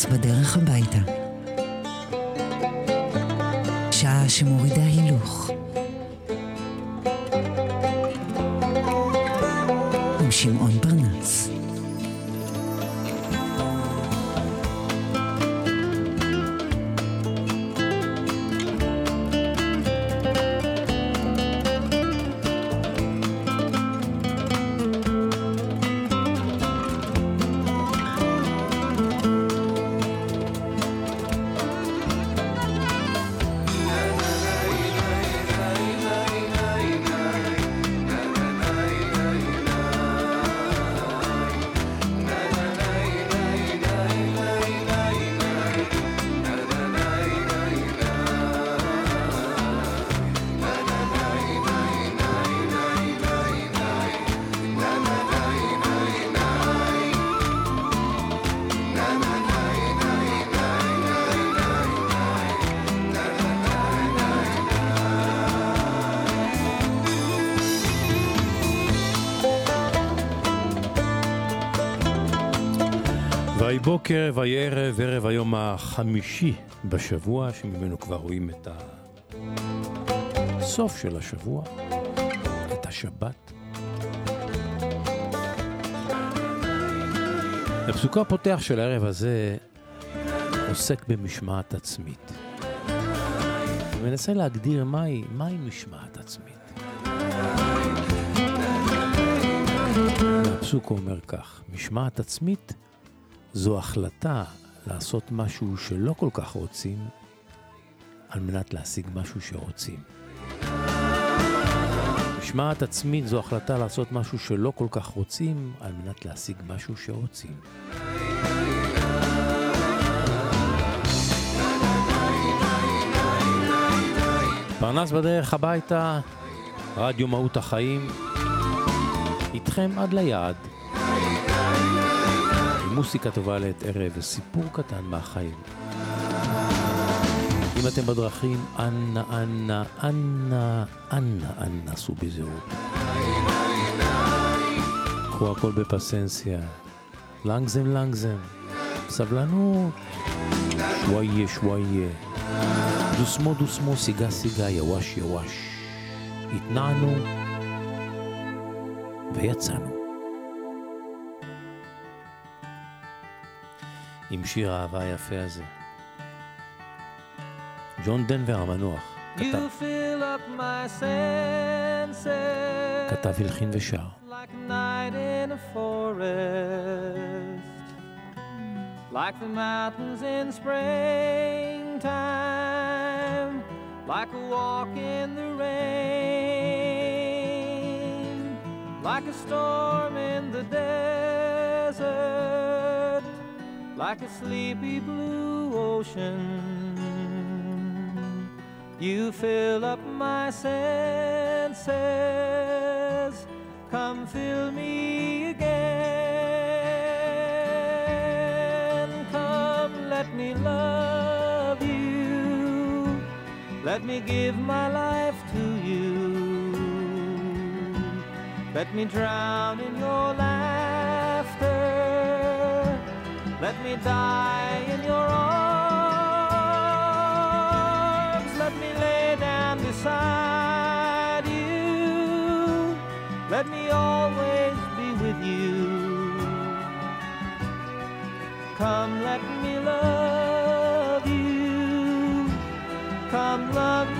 פרנס בדרך הביתה. שעה שמורידה הילוך. בוקר, ויהי ערב, ערב היום החמישי בשבוע, שממנו כבר רואים את הסוף של השבוע, את השבת. הפסוק הפותח של הערב הזה עוסק במשמעת עצמית. מנסה להגדיר מהי, מהי משמעת עצמית. הפסוק אומר כך, משמעת עצמית זו החלטה לעשות משהו שלא כל כך רוצים, על מנת להשיג משהו שרוצים. משמעת עצמית זו החלטה לעשות משהו שלא כל כך רוצים, על מנת להשיג משהו שרוצים. פרנס בדרך הביתה, רדיו מהות החיים, איתכם עד ליעד. מוסיקה טובה לעת ערב וסיפור קטן מהחיים. אם אתם בדרכים, אנא, אנא, אנא, אנא, אנא, סעו בזהות. קחו הכל בפסנסיה. לנגזם, לנגזם. סבלנות. שוואיה, שוואיה. דוסמו, דוסמו, סיגה, סיגה, יווש, יווש. התנענו ויצאנו. עם שיר האהבה היפה הזה. ג'ון דנבר המנוח כתב, senses כתב, הלחין ושר. like night in a forest, like the mountains in springtime, like a walk in the rain, like a storm in the desert, like a sleepy blue ocean. You fill up my senses. Come fill me again. Come, let me love you. Let me give my life to you. Let me drown in your laughter. Let me die in your arms. Let me lay down beside you. Let me always be with you. Come, let me love you. Come, love me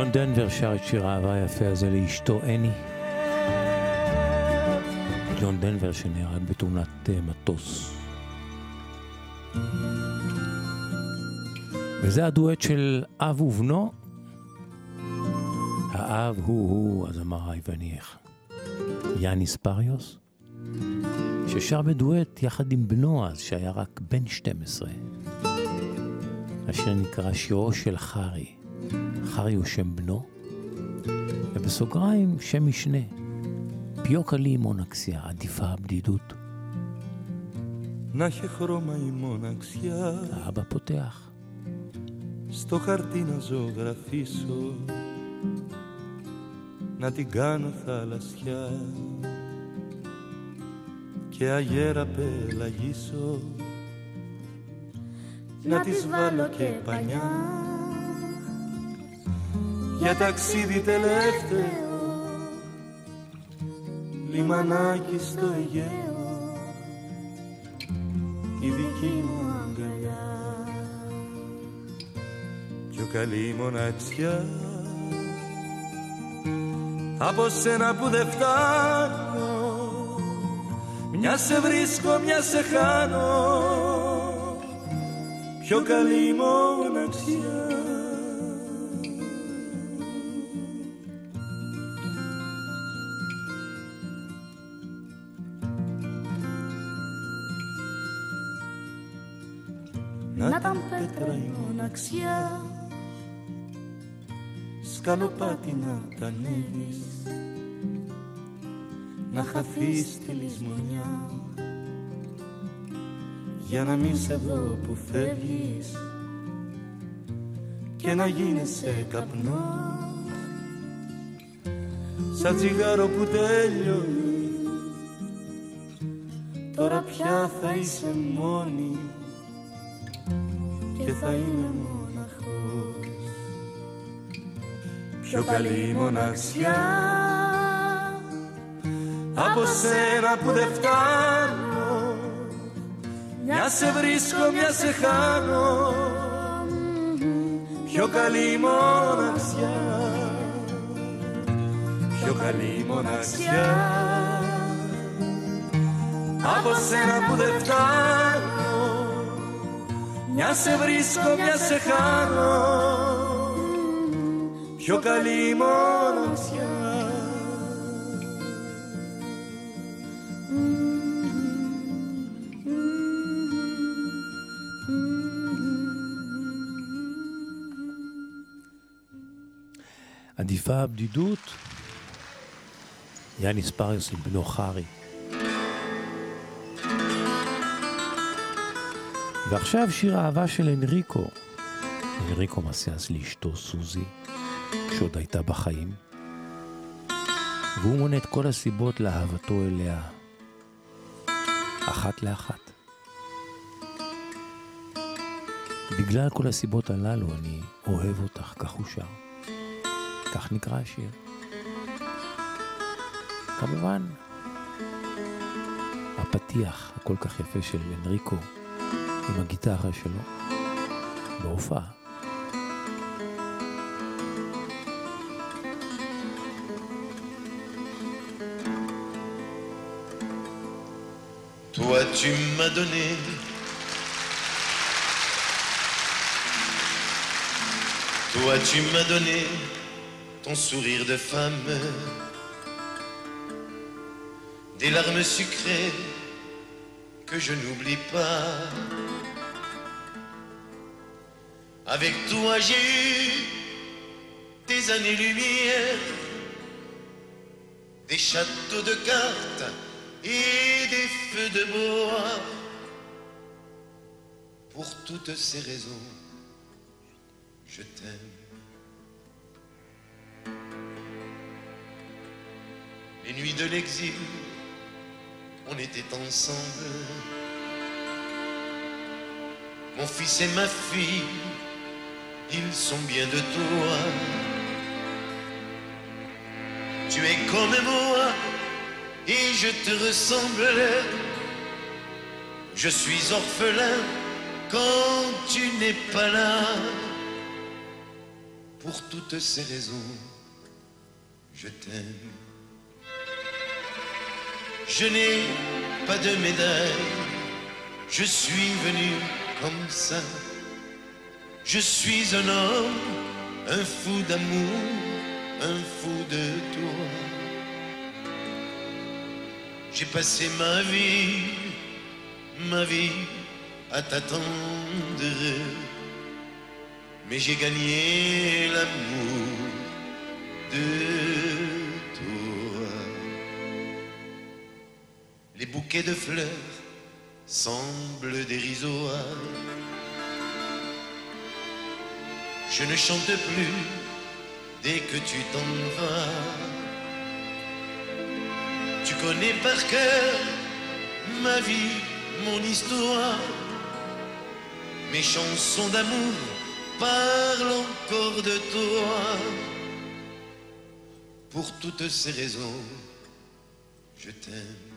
ג'ון דנבר שר את שיר האהבה היפה הזה לאשתו אני. ג'ון דנבר שנהרג בתאונת אה, מטוס. וזה הדואט של אב ובנו. האב הוא-הוא הזמר היווניח. יאניס פריוס, ששר בדואט יחד עם בנו אז, שהיה רק בן 12. השיר נקרא שירו של חרי. חרי הוא שם בנו, ובסוגריים שם משנה. פיוקה לי מונקסיה, עדיפה הבדידות. Να έχει χρώμα η μοναξιά האבא פותח. Στο χαρτί να ζωγραφίσω Να την κάνω θαλασσιά Και αγέρα πελαγίσω Να της βάλω και πανιά για ταξίδι τελευταίο. Λιμανάκι στο Αιγαίο. Η δική μου αγκαλιά. Πιο καλή μοναξιά. Από σένα που δεν φτάνω. Μια σε βρίσκω, μια σε χάνω. Πιο καλή μοναξιά ήταν πέτρα η μοναξιά Σκαλοπάτι να τα ανέβεις Να χαθείς στη λησμονιά. Για να μην σε δω που φεύγεις. Και να γίνεσαι καπνός. Σαν τσιγάρο που τέλειωνε Τώρα πια θα είσαι μόνη. και θα είμαι μοναχός Πιο καλή μοναξιά Από σένα που δεν φτάνω. Μια σε βρίσκω, μια σε χάνω. Πιο καλή μοναξιά. Πιο καλή μοναξιά. Από σένα που δεν φτάνω μια σε βρίσκω, μια σε χάνω Πιο καλή μοναξιά עדיפה הבדידות. יאניס פריוס עם בנו חרי. ועכשיו שיר האהבה של אנריקו. אנריקו מסיאס לאשתו סוזי, שעוד הייתה בחיים. והוא מונה את כל הסיבות לאהבתו אליה, אחת לאחת. בגלל כל הסיבות הללו אני אוהב אותך, כך הוא שר. כך נקרא השיר. כמובן, הפתיח הכל כך יפה של אנריקו עם הגיטרה שלו בהופעה. Toi tu m'as donné Toi tu m'as donné ton sourire de femme Des larmes sucrées que je n'oublie pas Avec toi j'ai eu des années-lumière Des châteaux de cartes et des feux de bois. Pour toutes ces raisons, je t'aime. Les nuits de l'exil, on était ensemble. Mon fils et ma fille, ils sont bien de toi. Tu es comme moi, je te ressemble. Je suis orphelin quand tu n'es pas là. Pour toutes ces raisons, je t'aime. Je n'ai pas de médaille, je suis venu comme ça. Je suis un homme, un fou d'amour, un fou de toi. J'ai passé ma vie, ma vie à t'attendre, mais j'ai gagné l'amour de Les bouquets de fleurs semblent dérisoires. Je ne chante plus dès que tu t'en vas. Tu connais par cœur ma vie, mon histoire. Mes chansons d'amour parlent encore de toi. Pour toutes ces raisons, je t'aime.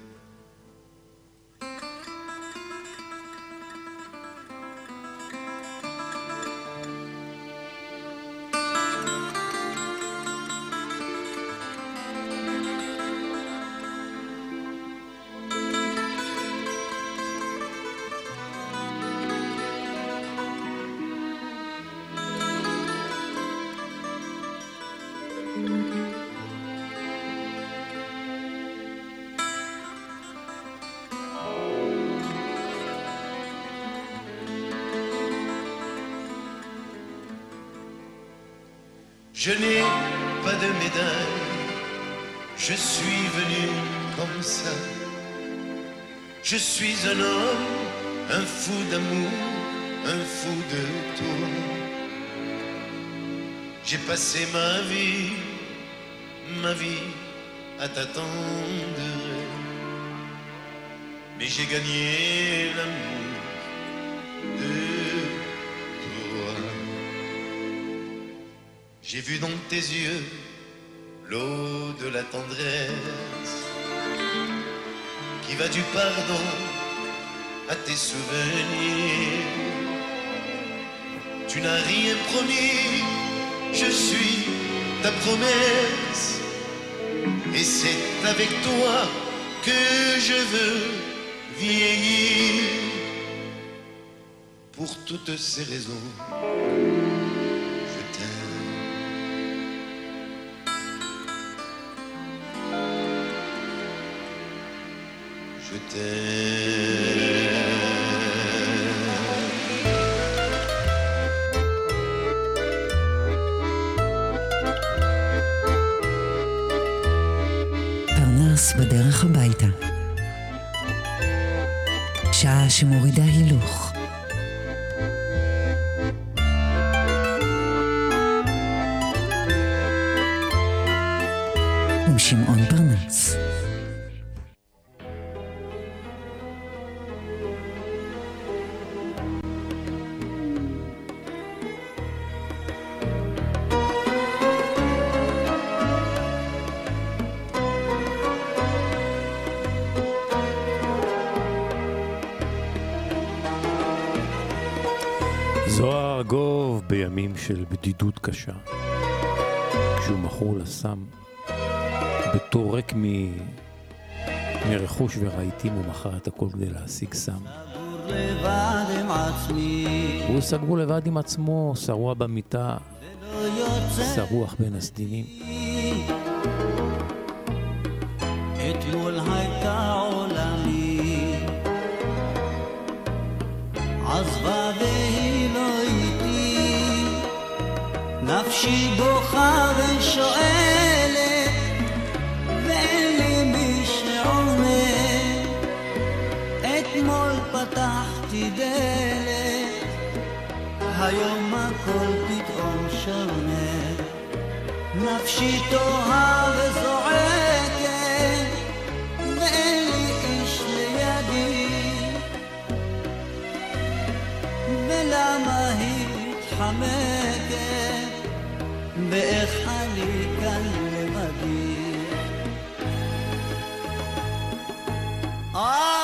Je n'ai pas de médaille, je suis venu comme ça. Je suis un homme, un fou d'amour, un fou de toi. J'ai passé ma vie, ma vie à t'attendre. Mais j'ai gagné l'amour J'ai vu dans tes yeux l'eau de la tendresse qui va du pardon à tes souvenirs. Tu n'as rien promis, je suis ta promesse. Et c'est avec toi que je veux vieillir. Pour toutes ces raisons, פרנס בדרך הביתה. שעה שמורידה הילוך. עם שמעון פרנס. בימים של בדידות קשה, כשהוא מכור לסם, בתור ריק מ... מרכוש ורהיטים הוא מכר את הכל כדי להשיג סם. הוא סגור לבד עם עצמו, שרוע במיטה, שרוח בין הסדינים. נפשי בוכה ושואלת, ואין לי מי שעונה. אתמול פתחתי דלת, היום הכל פתאום שונה. נפשי תוהה וזועקת, ואין לי איש לידי. ולמה היא מתחמקת, ואיך אני כאן לבדי. אה!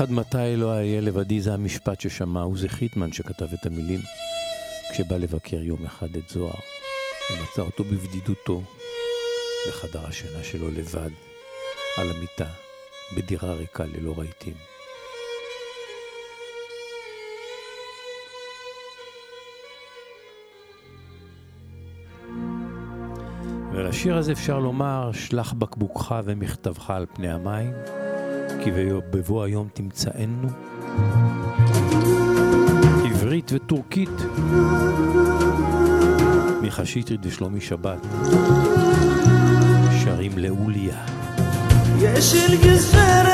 עד מתי לא אהיה לבדי זה המשפט ששמע עוזי חיטמן שכתב את המילים כשבא לבקר יום אחד את זוהר ומצא אותו בבדידותו בחדר השינה שלו לבד על המיטה בדירה ריקה ללא רהיטים. ולשיר הזה אפשר לומר, שלח בקבוקך ומכתבך על פני המים, כי בבוא היום תמצאנו. עברית וטורקית, מיכה שטרית ושלומי שבת, שרים לאוליה. Yeşil güzlere yandım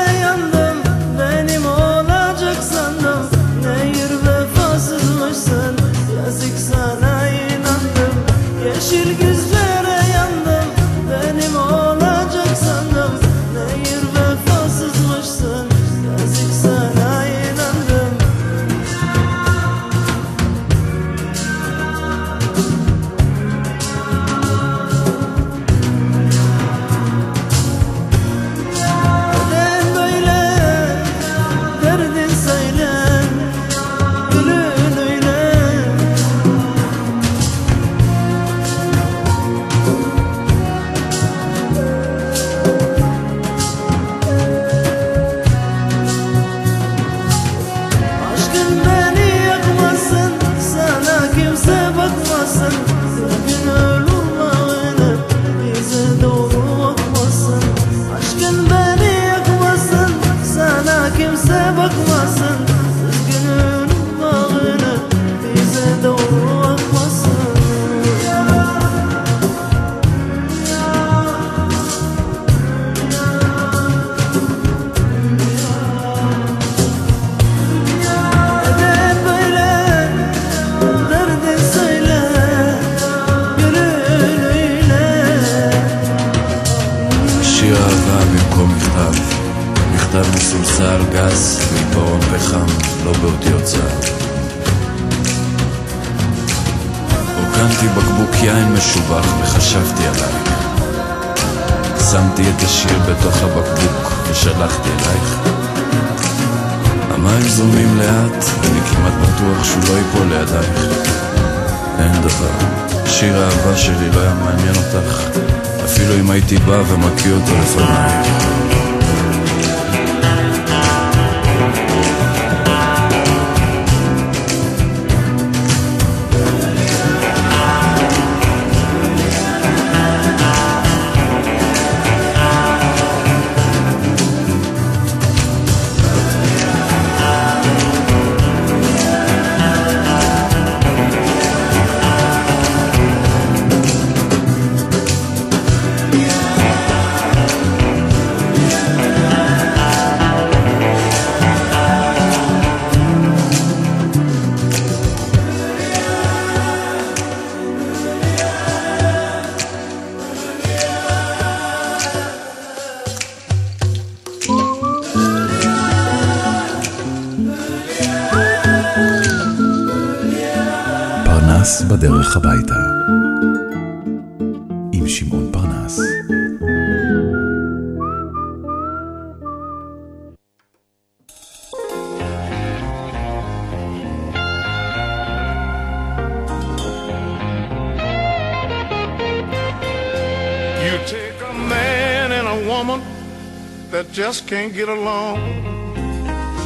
can't get along,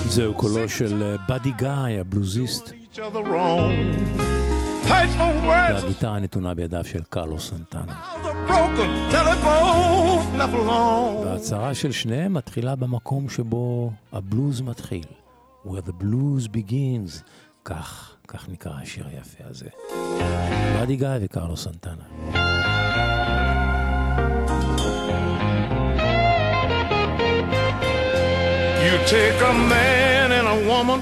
זהו קולו של אה, באדי הבלוזיסט, wrong. Hateful words והגיטרה נתונה בידיו של קרלוס סנטנה. וההצהרה של שניהם מתחילה במקום שבו הבלוז מתחיל. where the blues begins. כך, כך נקרא השיר היפה הזה. באדי גיא וקרלוס סנטנה. You take a man and a woman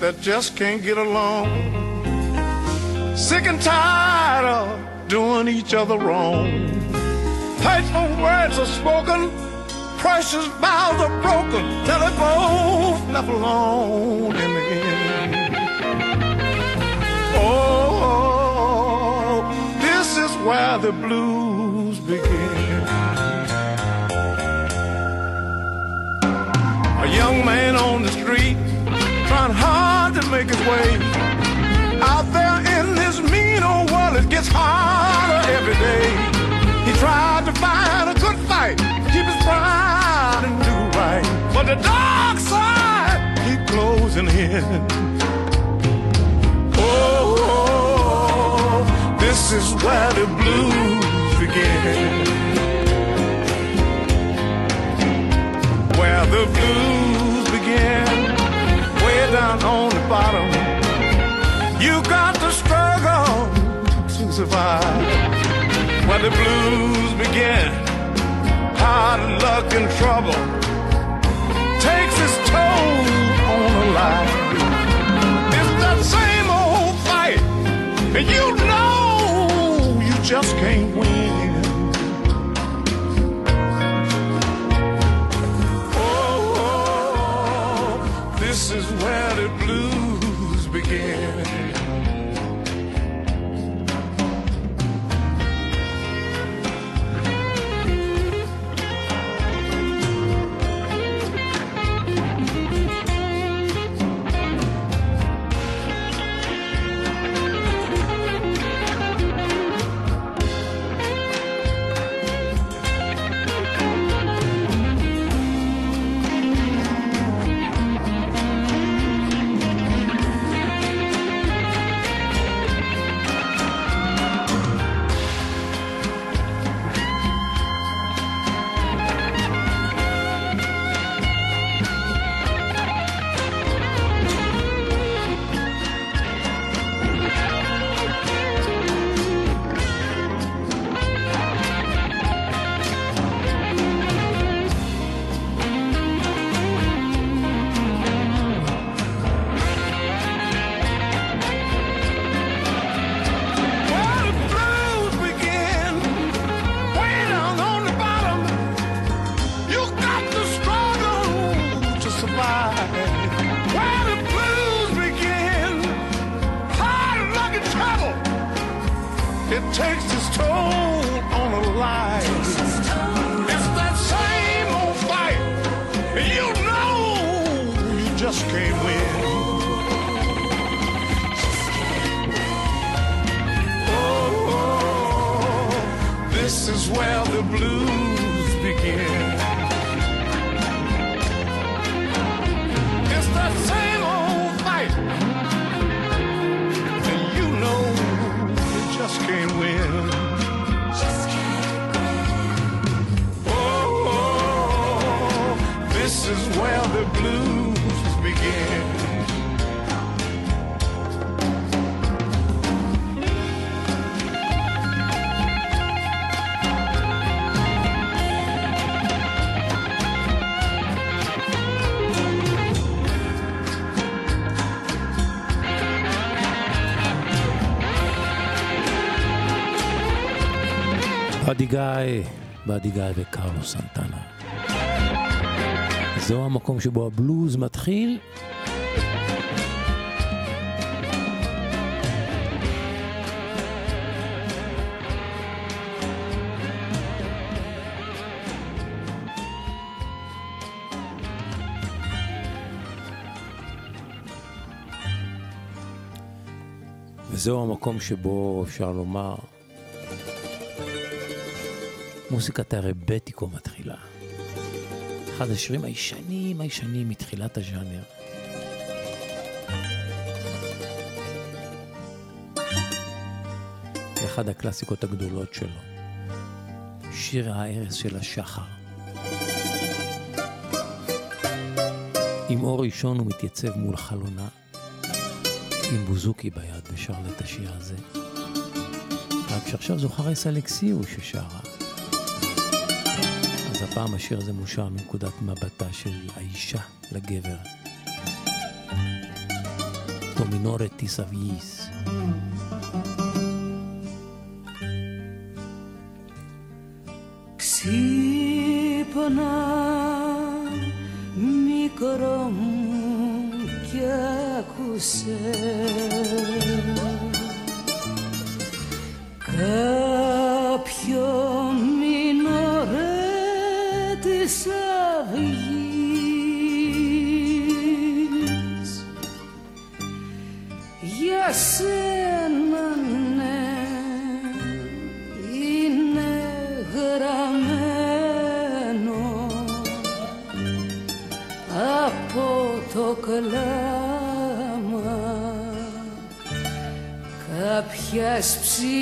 that just can't get along. Sick and tired of doing each other wrong. Hateful words are spoken, precious vows are broken, till they both left alone in the end. Oh, this is where the blues begin. Man on the street trying hard to make his way. Out there in this mean old world, it gets harder every day. He tried to find a good fight, keep his pride and do right. But the dark side keep closing in. Oh, this is where the blues begin. where the blues down on the bottom. You got to struggle to survive. Where the blues begin, hard luck and trouble takes its toll on a life. It's that same old fight, and you know you just can't win. the blues begin. באדי גיא, באדי גיא וקרלו סנטנה. זהו המקום שבו הבלוז מתחיל. וזהו המקום שבו אפשר לומר מוזיקת הרבטיקו מתחילה. אחד השירים הישנים הישנים מתחילת הז'אנר. אחד הקלאסיקות הגדולות שלו. שיר הערש של השחר. עם אור ראשון הוא מתייצב מול חלונה, עם בוזוקי ביד ושר את השיר הזה. רק שעכשיו זו חרס אלכסיו ששרה. אז הפעם השיר הזה מושר מנקודת מבטה של האישה לגבר. דומינורת טיסאביס. Ξύπνα μικρό μου κι άκουσε σένα ναι είναι γραμμένο από το κλάμα. Κάποιας ψυχής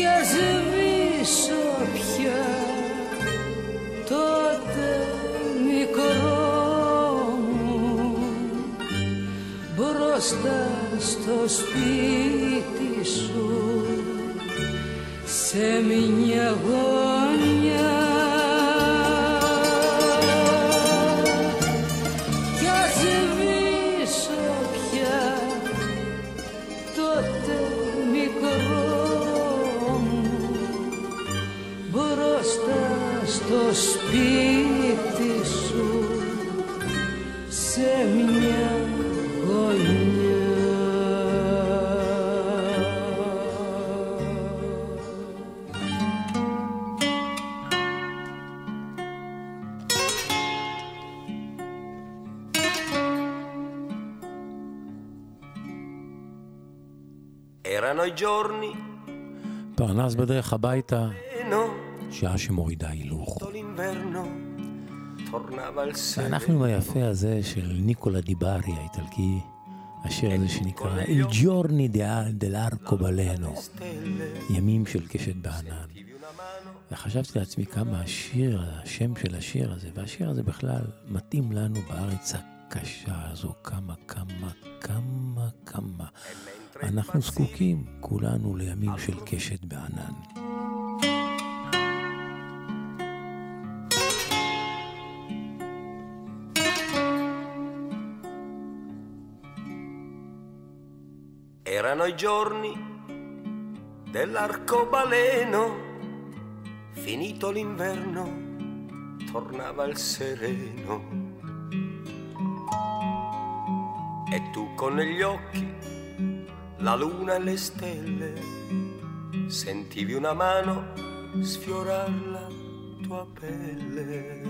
κι ας σβήσω πια τότε μικρό μου μπροστά στο σπίτι σου σε μια γωνιά giorni, פרנס בדרך הביתה, שעה שמורידה הילוך. ואנחנו עם היפה הזה של ניקולה דיברי האיטלקי, השיר הזה שנקרא Il giorni dell'arco baleno, ימים של קשת בענן. וחשבתי לעצמי כמה השיר, השם של השיר הזה, והשיר הזה בכלל מתאים לנו בארץ הקשה הזו, כמה, כמה, כמה, כמה. אנחנו זקוקים כולנו לימים של קשת בענן. Erano i giorni dell'arcobaleno, finito l'inverno, tornava il sereno. E tu con negli occhi la luna e le stelle, sentivi una mano sfiorar la tua pelle.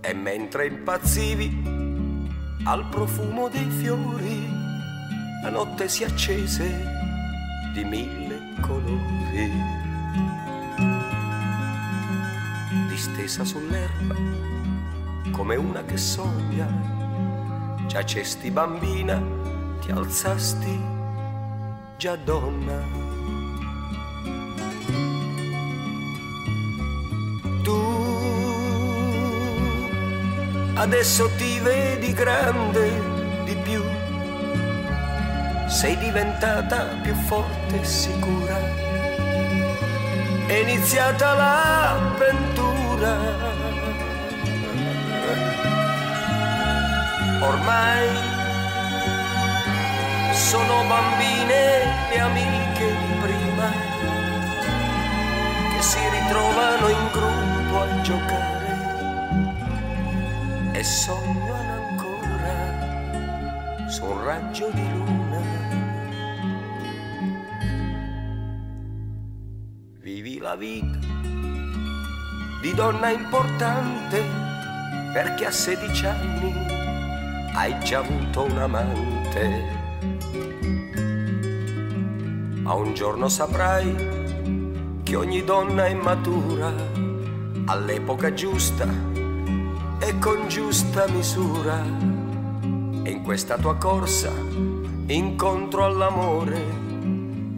E mentre impazzivi al profumo dei fiori, la notte si accese di mille colori. Distesa sull'erba, come una che sogna, giacesti bambina, ti alzasti già donna. adesso ti vedi grande di più, sei diventata più forte e sicura, è iniziata l'avventura. Ormai sono bambine e amiche di prima che si ritrovano in gruppo a giocare e sognano ancora su un raggio di luna. Vivi la vita di donna importante perché a 16 anni hai già avuto un amante. Ma un giorno saprai che ogni donna è matura all'epoca giusta e con giusta misura. E in questa tua corsa, incontro all'amore,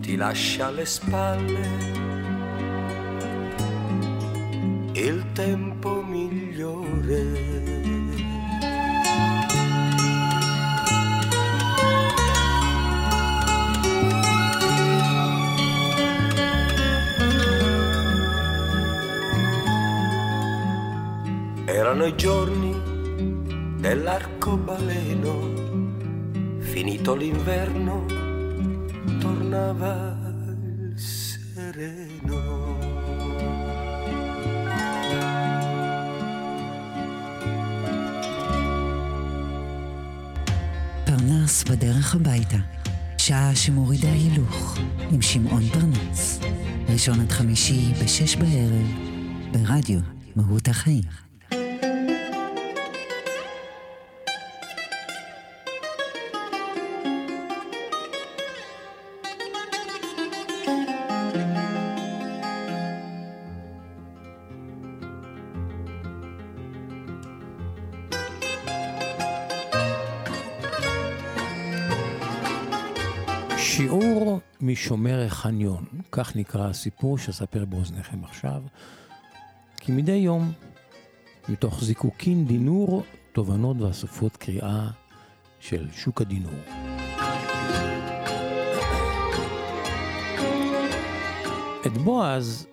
ti lascia alle spalle il tempo migliore. Erano i giorni dell'arcobaleno, finito l'inverno, tornava il sereno. פרנס בדרך הביתה, שעה שמורידה הילוך, עם שמעון פרנס. ראשון עד חמישי בשש בערב, ברדיו מהות החיים. החניון, כך נקרא הסיפור שאספר באוזניכם עכשיו, כי מדי יום, מתוך זיקוקין דינור, תובנות ואספות קריאה של שוק הדינור. את בועז,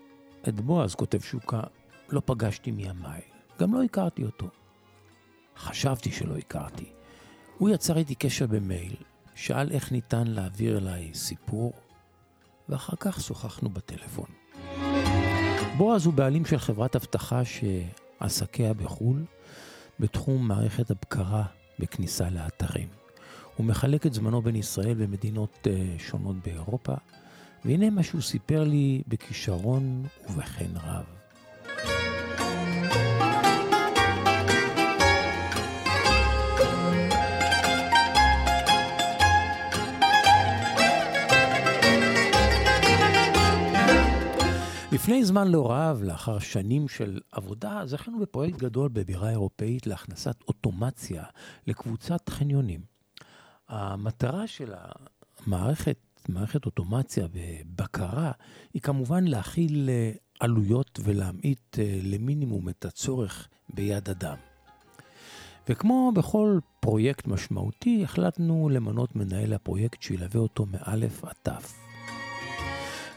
את בועז, כותב שוקה, לא פגשתי מימיי, גם לא הכרתי אותו. חשבתי שלא הכרתי. הוא יצר איתי קשר במייל, שאל איך ניתן להעביר אליי סיפור, ואחר כך שוחחנו בטלפון. בועז הוא בעלים של חברת אבטחה שעסקיה בחו"ל, בתחום מערכת הבקרה בכניסה לאתרים. הוא מחלק את זמנו בין ישראל ומדינות uh, שונות באירופה, והנה מה שהוא סיפר לי בכישרון ובחן רב. לפני זמן לא רב, לאחר שנים של עבודה, זכינו בפרויקט גדול בבירה אירופאית להכנסת אוטומציה לקבוצת חניונים. המטרה של המערכת, מערכת אוטומציה ובקרה, היא כמובן להכיל אה, עלויות ולהמעיט אה, למינימום את הצורך ביד אדם. וכמו בכל פרויקט משמעותי, החלטנו למנות מנהל הפרויקט שילווה אותו מאלף עד תף.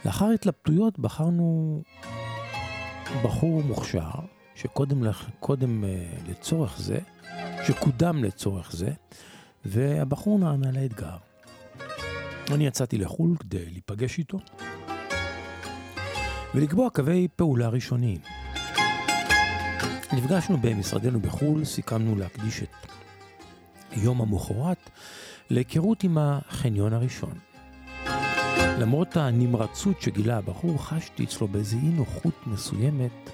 לאחר התלבטויות בחרנו בחור מוכשר, שקודם קודם, אה, לצורך זה, שקודם לצורך זה, והבחור נענה לאתגר. אני יצאתי לחו"ל כדי להיפגש איתו ולקבוע קווי פעולה ראשוניים. נפגשנו במשרדנו בחו"ל, סיכמנו להקדיש את יום המחרת להיכרות עם החניון הראשון. למרות הנמרצות שגילה הבחור, חשתי אצלו באיזו אי נוחות מסוימת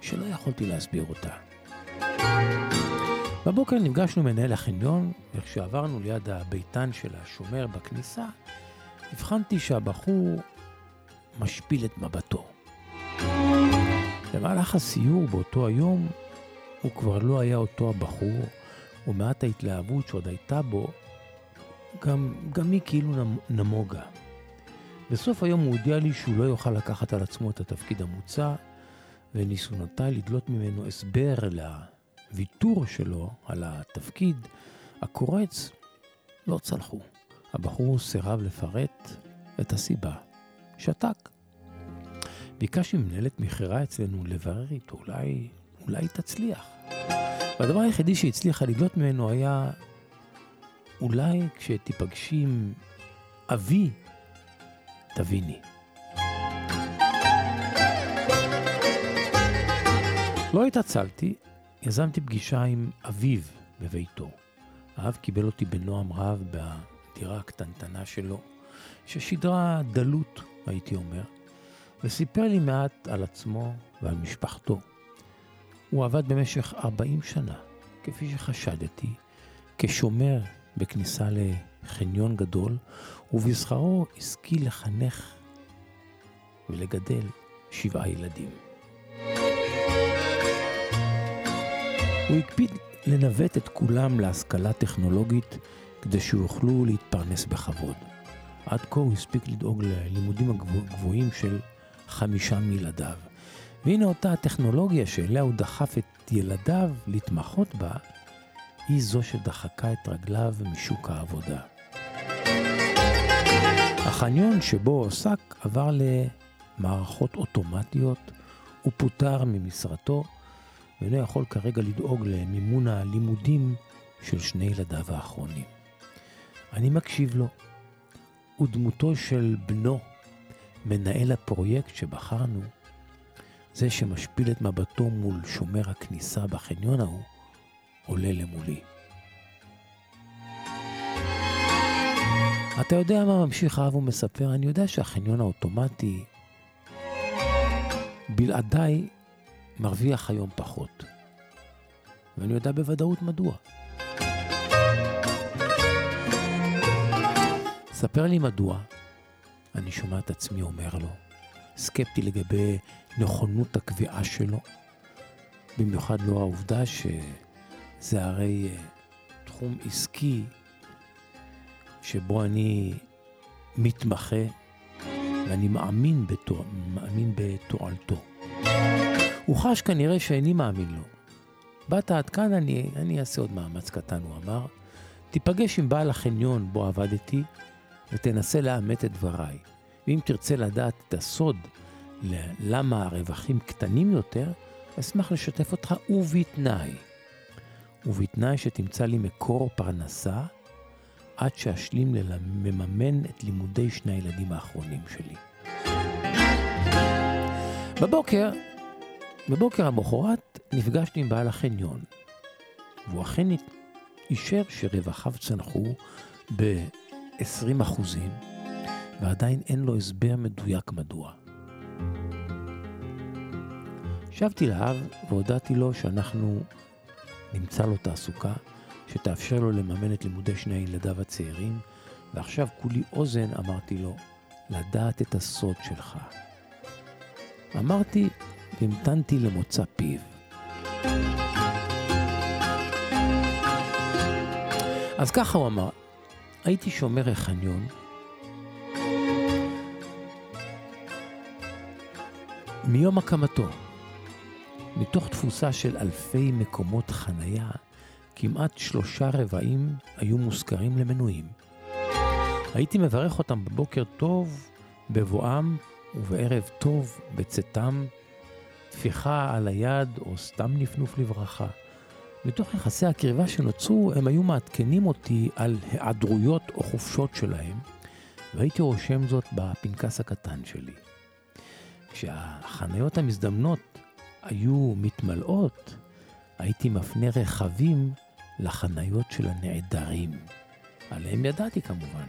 שלא יכולתי להסביר אותה. בבוקר נפגשנו מנהל החניון, וכשעברנו ליד הביתן של השומר בכניסה, הבחנתי שהבחור משפיל את מבטו. במהלך הסיור באותו היום, הוא כבר לא היה אותו הבחור, ומעט ההתלהבות שעוד הייתה בו, גם, גם היא כאילו נמוגה. בסוף היום הוא הודיע לי שהוא לא יוכל לקחת על עצמו את התפקיד המוצע, וניסיונותיי לדלות ממנו הסבר לוויתור שלו על התפקיד הקורץ לא צלחו. הבחור סירב לפרט את הסיבה. שתק. ביקשתי ממנהלת מכירה אצלנו לברר איתו, אולי, אולי תצליח. והדבר היחידי שהצליחה לדלות ממנו היה, אולי כשתיפגשי עם אבי, תביני. לא התעצלתי, יזמתי פגישה עם אביו בביתו. האב קיבל אותי בנועם רב בדירה הקטנטנה שלו, ששידרה דלות, הייתי אומר. וסיפר לי מעט על עצמו ועל משפחתו. הוא עבד במשך 40 שנה, כפי שחשדתי, כשומר בכניסה לחניון גדול, ובשכרו השכיל לחנך ולגדל שבעה ילדים. הוא הקפיד לנווט את כולם להשכלה טכנולוגית כדי שיוכלו להתפרנס בכבוד. עד כה הוא הספיק לדאוג ללימודים הגבוהים של חמישה מילדיו. והנה אותה הטכנולוגיה שאליה הוא דחף את ילדיו להתמחות בה, היא זו שדחקה את רגליו משוק העבודה. החניון שבו עוסק עבר למערכות אוטומטיות, הוא פוטר ממשרתו, ואינו יכול כרגע לדאוג למימון הלימודים של שני ילדיו האחרונים. אני מקשיב לו, ודמותו של בנו, מנהל הפרויקט שבחרנו, זה שמשפיל את מבטו מול שומר הכניסה בחניון ההוא, עולה למולי. אתה יודע מה ממשיך האב ומספר? אני יודע שהחניון האוטומטי בלעדיי מרוויח היום פחות. ואני יודע בוודאות מדוע. ספר לי מדוע, אני שומע את עצמי אומר לו, סקפטי לגבי נכונות הקביעה שלו, במיוחד לא העובדה שזה הרי אה, תחום עסקי שבו אני מתמחה ואני מאמין, בתוע... מאמין בתועלתו. הוא חש כנראה שאיני מאמין לו. באת עד כאן, אני, אני אעשה עוד מאמץ קטן, הוא אמר. תיפגש עם בעל החניון בו עבדתי, ותנסה לאמת את דבריי. ואם תרצה לדעת את הסוד למה הרווחים קטנים יותר, אשמח לשתף אותך ובתנאי. ובתנאי שתמצא לי מקור פרנסה עד שאשלים לממן את לימודי שני הילדים האחרונים שלי. בבוקר, בבוקר המחרת נפגשתי עם בעל החניון, והוא אכן אישר שרווחיו צנחו ב... 20 אחוזים, ועדיין אין לו הסבר מדויק מדוע. שבתי לאב והודעתי לו שאנחנו נמצא לו תעסוקה שתאפשר לו לממן את לימודי שני ילדיו הצעירים, ועכשיו כולי אוזן אמרתי לו, לדעת את הסוד שלך. אמרתי והמתנתי למוצא פיו. אז ככה הוא אמר, הייתי שומר החניון, מיום הקמתו, מתוך תפוסה של אלפי מקומות חנייה, כמעט שלושה רבעים היו מושכרים למנויים. הייתי מברך אותם בבוקר טוב בבואם ובערב טוב בצאתם, טפיחה על היד או סתם נפנוף לברכה. מתוך יחסי הקרבה שנוצרו, הם היו מעדכנים אותי על היעדרויות או חופשות שלהם, והייתי רושם זאת בפנקס הקטן שלי. כשהחניות המזדמנות היו מתמלאות, הייתי מפנה רכבים לחניות של הנעדרים. עליהם ידעתי כמובן.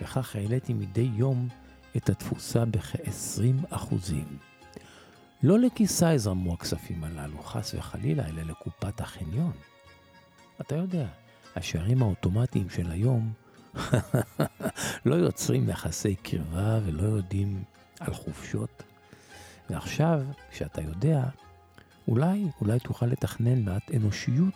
וכך העליתי מדי יום את התפוסה בכ-20 אחוזים. לא לכיסה יזרמו הכספים הללו, חס וחלילה, אלא לקופת החניון. אתה יודע, השערים האוטומטיים של היום לא יוצרים יחסי קרבה ולא יודעים על חופשות. ועכשיו, כשאתה יודע, אולי, אולי תוכל לתכנן מעט אנושיות,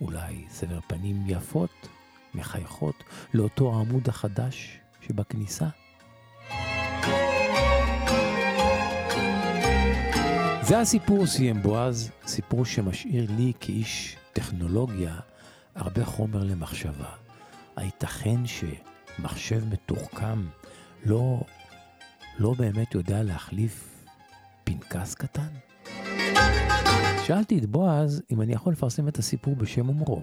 אולי סבר פנים יפות, מחייכות, לאותו העמוד החדש שבכניסה. זה הסיפור, סיים בועז, סיפור שמשאיר לי כאיש טכנולוגיה הרבה חומר למחשבה. הייתכן שמחשב מתוחכם לא, לא באמת יודע להחליף פנקס קטן? שאלתי את בועז אם אני יכול לפרסם את הסיפור בשם אומרו.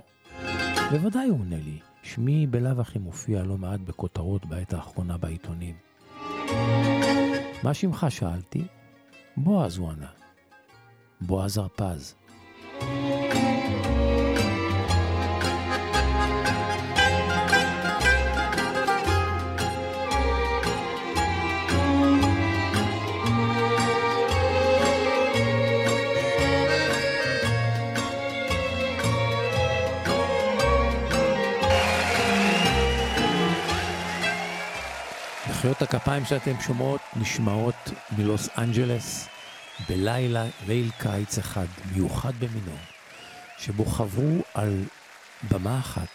בוודאי הוא עונה לי, שמי בלאו הכי מופיע לא מעט בכותרות בעת האחרונה בעיתונים. מה שמך? שאלתי. בועז הוא ענה. בועז הרפז. מחיאות הכפיים שאתם שומעות נשמעות מלוס אנג'לס בלילה, ליל קיץ אחד, מיוחד במינו, שבו חברו על במה אחת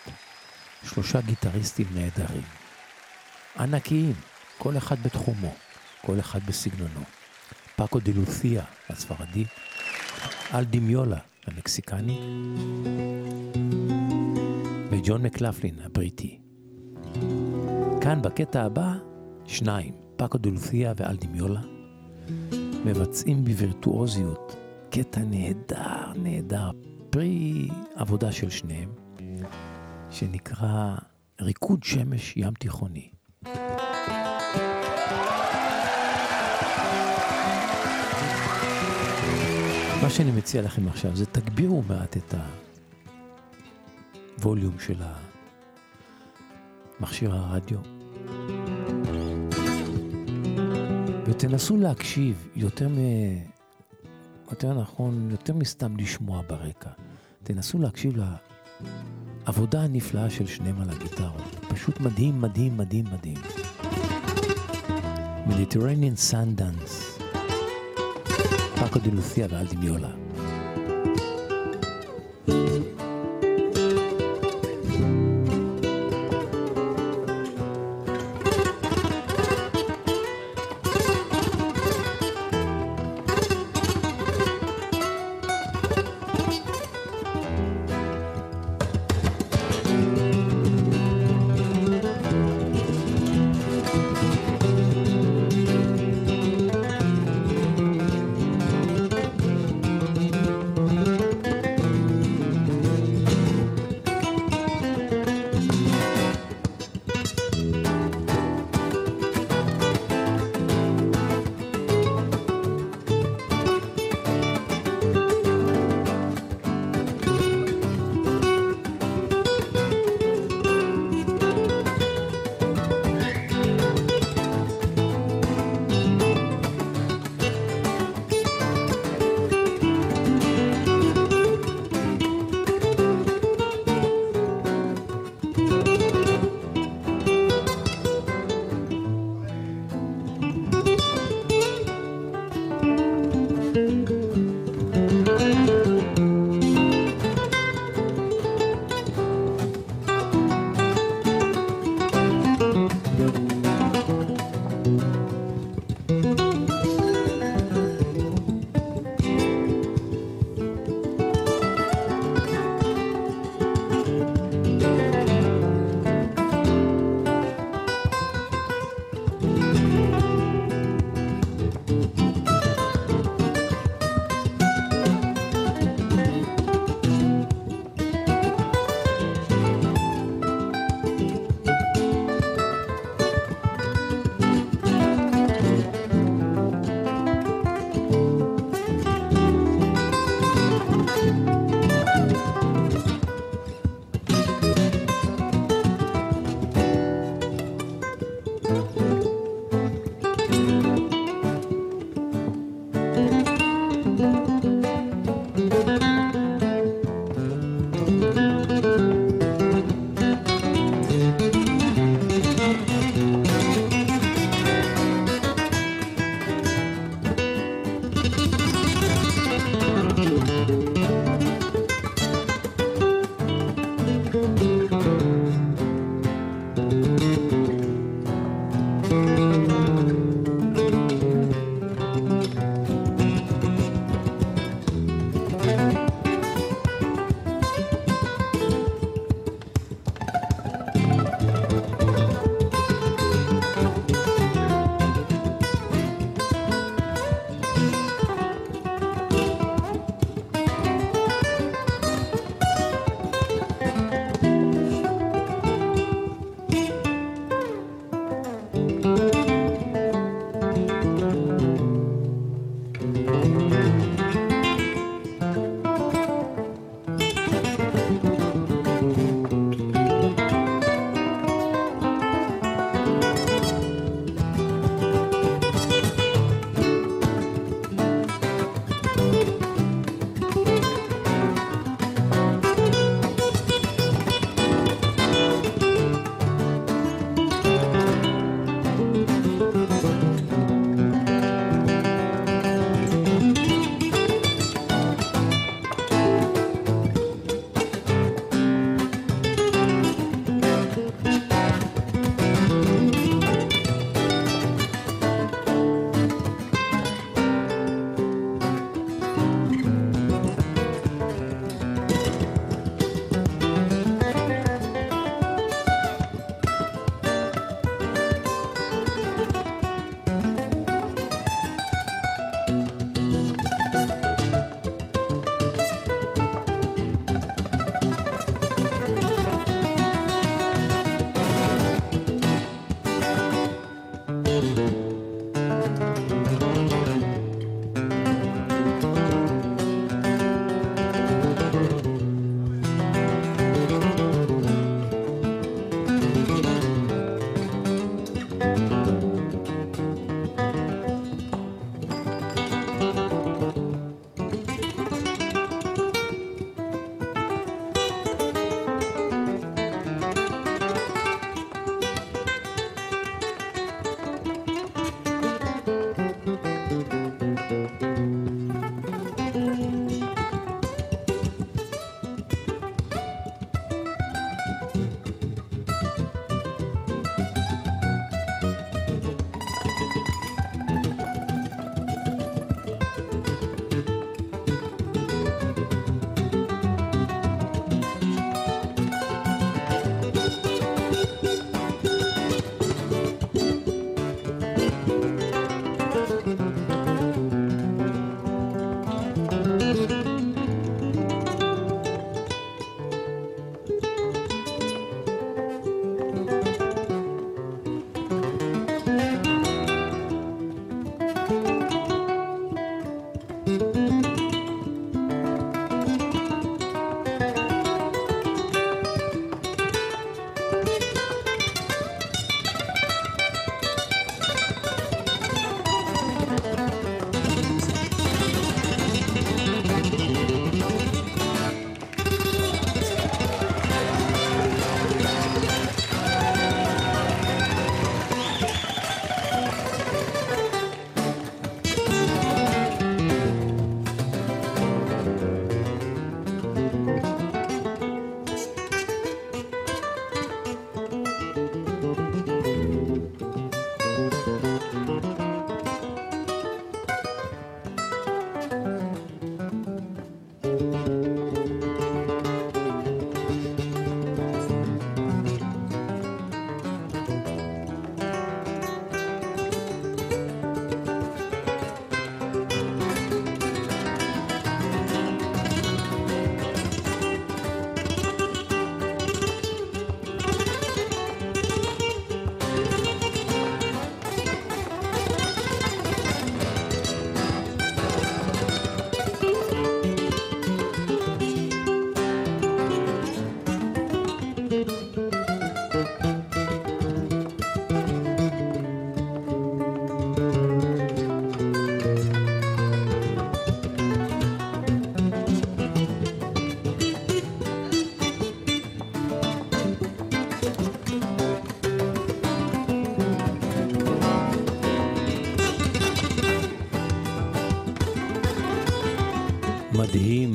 שלושה גיטריסטים נהדרים. ענקיים, כל אחד בתחומו, כל אחד בסגנונו. פאקו דה לותיה, הספרדי, אל דימיולה, המקסיקני, וג'ון מקלפלין, הבריטי. כאן בקטע הבא שניים, פאקו דולפיה ואל דימיולה, מבצעים בווירטואוזיות קטע נהדר, נהדר, פרי עבודה של שניהם, שנקרא ריקוד שמש ים תיכוני. מה שאני מציע לכם עכשיו זה תגבירו מעט את הווליום של מכשיר הרדיו. ותנסו להקשיב יותר מ... יותר נכון, יותר מסתם לשמוע ברקע. תנסו להקשיב לעבודה הנפלאה של שניהם על הגיטרות. פשוט מדהים, מדהים, מדהים, מדהים. Mediterranean Sundance. פאקו די לופיה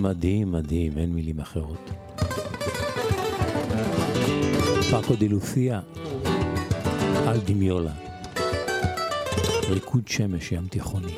מדהים, מדהים, אין מילים אחרות. פאקו די לוסיה, על דמיולה. ריקוד שמש ים תיכוני.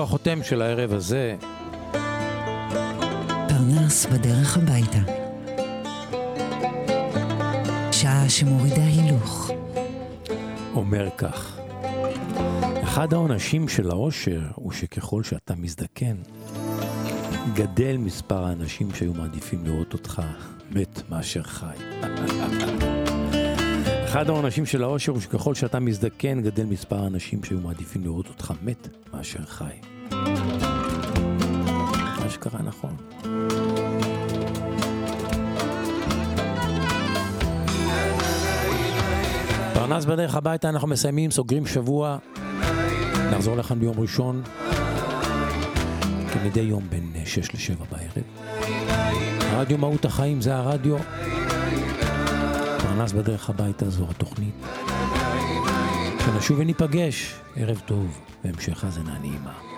פסוקו החותם של הערב הזה, פרנס בדרך הביתה. שעה שמורידה הילוך. אומר כך: אחד העונשים של העושר הוא שככל שאתה מזדקן, גדל מספר האנשים שהיו מעדיפים לראות אותך מת מאשר חי. אחד העונשים של העושר הוא שככל שאתה מזדקן, גדל מספר האנשים שהיו מעדיפים לראות אותך מת מאשר חי. מה שקרה נכון. פרנס בדרך הביתה, אנחנו מסיימים, סוגרים שבוע. נחזור לכאן ביום ראשון, כמדי יום בין 6 ל-7 בערב. רדיו מהות החיים זה הרדיו. פרנס בדרך הביתה זו התוכנית. שנשוב וניפגש, ערב טוב והמשך האזנה נעימה.